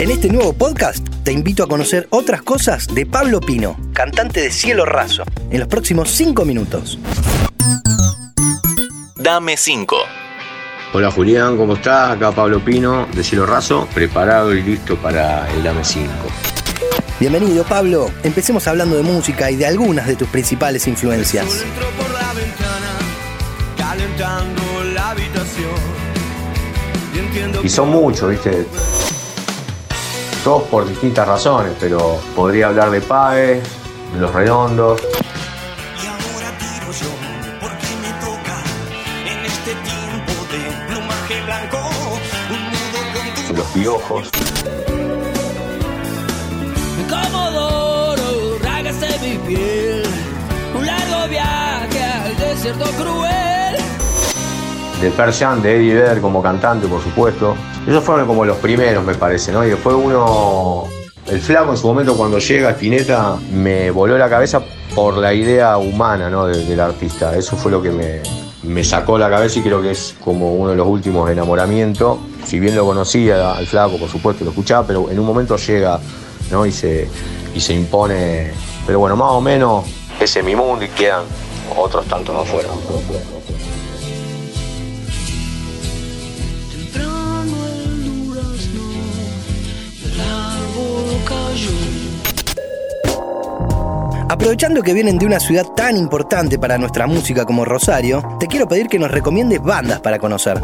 En este nuevo podcast te invito a conocer otras cosas de Pablo Pino, cantante de Cielo Raso, en los próximos 5 minutos. Dame 5. Hola Julián, ¿cómo estás? Acá Pablo Pino de Cielo Raso, preparado y listo para el Dame 5. Bienvenido Pablo, empecemos hablando de música y de algunas de tus principales influencias. Y son muchos, ¿viste? Todos por distintas razones, pero podría hablar de Pae, de Los Redondos. Los piojos. Comodoro, rágase mi piel. Un largo viaje al desierto cruel. De Persian, de Eddie Vedder como cantante, por supuesto. Esos fueron como los primeros, me parece, ¿no? Y después uno. El flaco en su momento cuando llega Spinetta me voló la cabeza por la idea humana ¿no? de- del artista. Eso fue lo que me, me sacó la cabeza y creo que es como uno de los últimos enamoramientos. Si bien lo conocía al flaco, por supuesto, lo escuchaba, pero en un momento llega ¿no? y, se, y se impone. Pero bueno, más o menos ese es mi mundo y quedan otros tantos afuera. Aprovechando que vienen de una ciudad tan importante para nuestra música como Rosario, te quiero pedir que nos recomiendes bandas para conocer.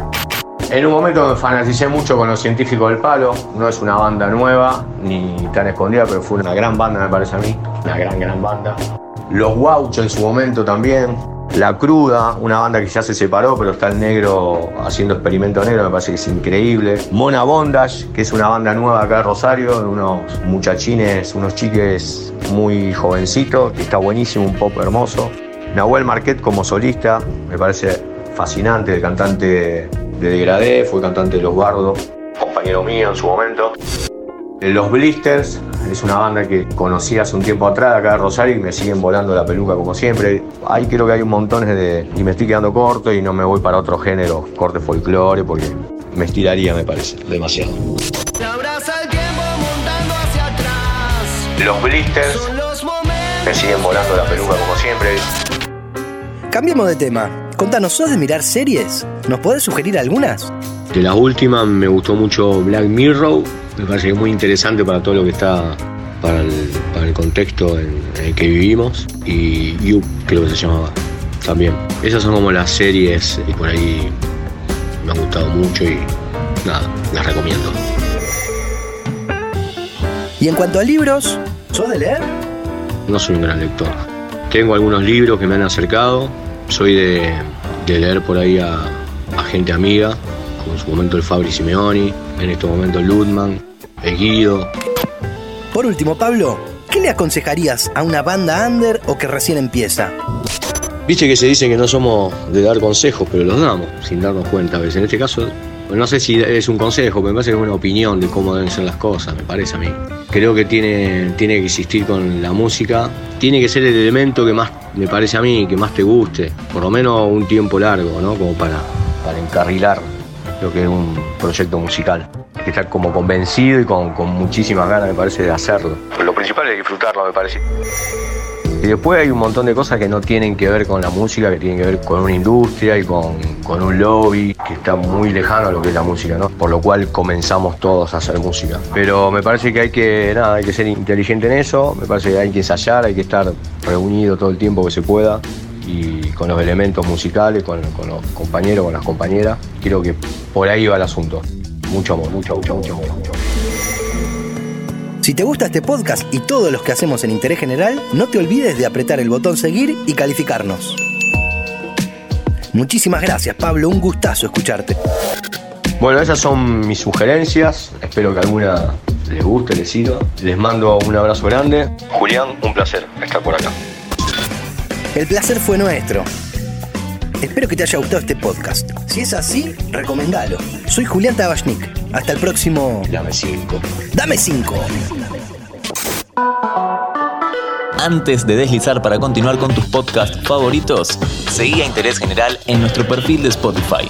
En un momento me fanaticé mucho con los científicos del palo. No es una banda nueva ni tan escondida, pero fue una gran banda, me parece a mí. Una gran, gran banda. Los Guauchos en su momento también. La Cruda, una banda que ya se separó, pero está el negro haciendo experimento negro, me parece que es increíble. Mona Bondage, que es una banda nueva acá de Rosario, unos muchachines, unos chiques muy jovencitos, que está buenísimo, un pop hermoso. Nahuel Marquet como solista, me parece fascinante, el cantante de Degradé, fue cantante de Los Bardos, compañero mío en su momento. Los Blisters es una banda que conocí hace un tiempo atrás acá de Rosario y me siguen volando la peluca como siempre. Ahí creo que hay un montón de... y me estoy quedando corto y no me voy para otro género, corte folclore, porque me estiraría me parece, demasiado. Se abraza el tiempo montando hacia atrás. Los Blisters me siguen volando la peluca como siempre. Cambiemos de tema. Contanos, ¿sos de mirar series? ¿Nos podés sugerir algunas? De las últimas me gustó mucho Black Mirror, me parece que es muy interesante para todo lo que está, para el, para el contexto en, en el que vivimos. Y You, creo que se llamaba, también. Esas son como las series y por ahí me han gustado mucho y nada, las recomiendo. Y en cuanto a libros, ¿sos de leer? No soy un gran lector. Tengo algunos libros que me han acercado, soy de, de leer por ahí a, a gente amiga, en su momento el Fabri Simeoni, en este momento el Ludman, el Guido, Por último, Pablo, ¿qué le aconsejarías a una banda under o que recién empieza? Viste que se dice que no somos de dar consejos, pero los damos sin darnos cuenta a veces. En este caso, no sé si es un consejo, pero me parece que es una opinión de cómo deben ser las cosas, me parece a mí. Creo que tiene, tiene que existir con la música, tiene que ser el elemento que más, me parece a mí, que más te guste, por lo menos un tiempo largo, ¿no? Como para, para encarrilar lo que es un proyecto musical. Hay que estar como convencido y con, con muchísimas ganas, me parece, de hacerlo. lo principal es disfrutarlo, me parece. Y después hay un montón de cosas que no tienen que ver con la música, que tienen que ver con una industria y con, con un lobby que está muy lejano a lo que es la música, ¿no? Por lo cual comenzamos todos a hacer música. Pero me parece que hay que, nada, hay que ser inteligente en eso, me parece que hay que ensayar, hay que estar reunido todo el tiempo que se pueda y con los elementos musicales, con, con los compañeros, con las compañeras. Creo que por ahí va el asunto. Mucho amor, mucho, mucho, mucho amor. Mucho amor. Si te gusta este podcast y todos los que hacemos en Interés General, no te olvides de apretar el botón seguir y calificarnos. Muchísimas gracias, Pablo. Un gustazo escucharte. Bueno, esas son mis sugerencias. Espero que alguna les guste, les sirva. Les mando un abrazo grande. Julián, un placer estar por acá. El placer fue nuestro. Espero que te haya gustado este podcast. Si es así, recomendalo. Soy Julián Tabachnik. Hasta el próximo. Dame cinco. Dame 5. Antes de deslizar para continuar con tus podcasts favoritos, seguí a Interés General en nuestro perfil de Spotify.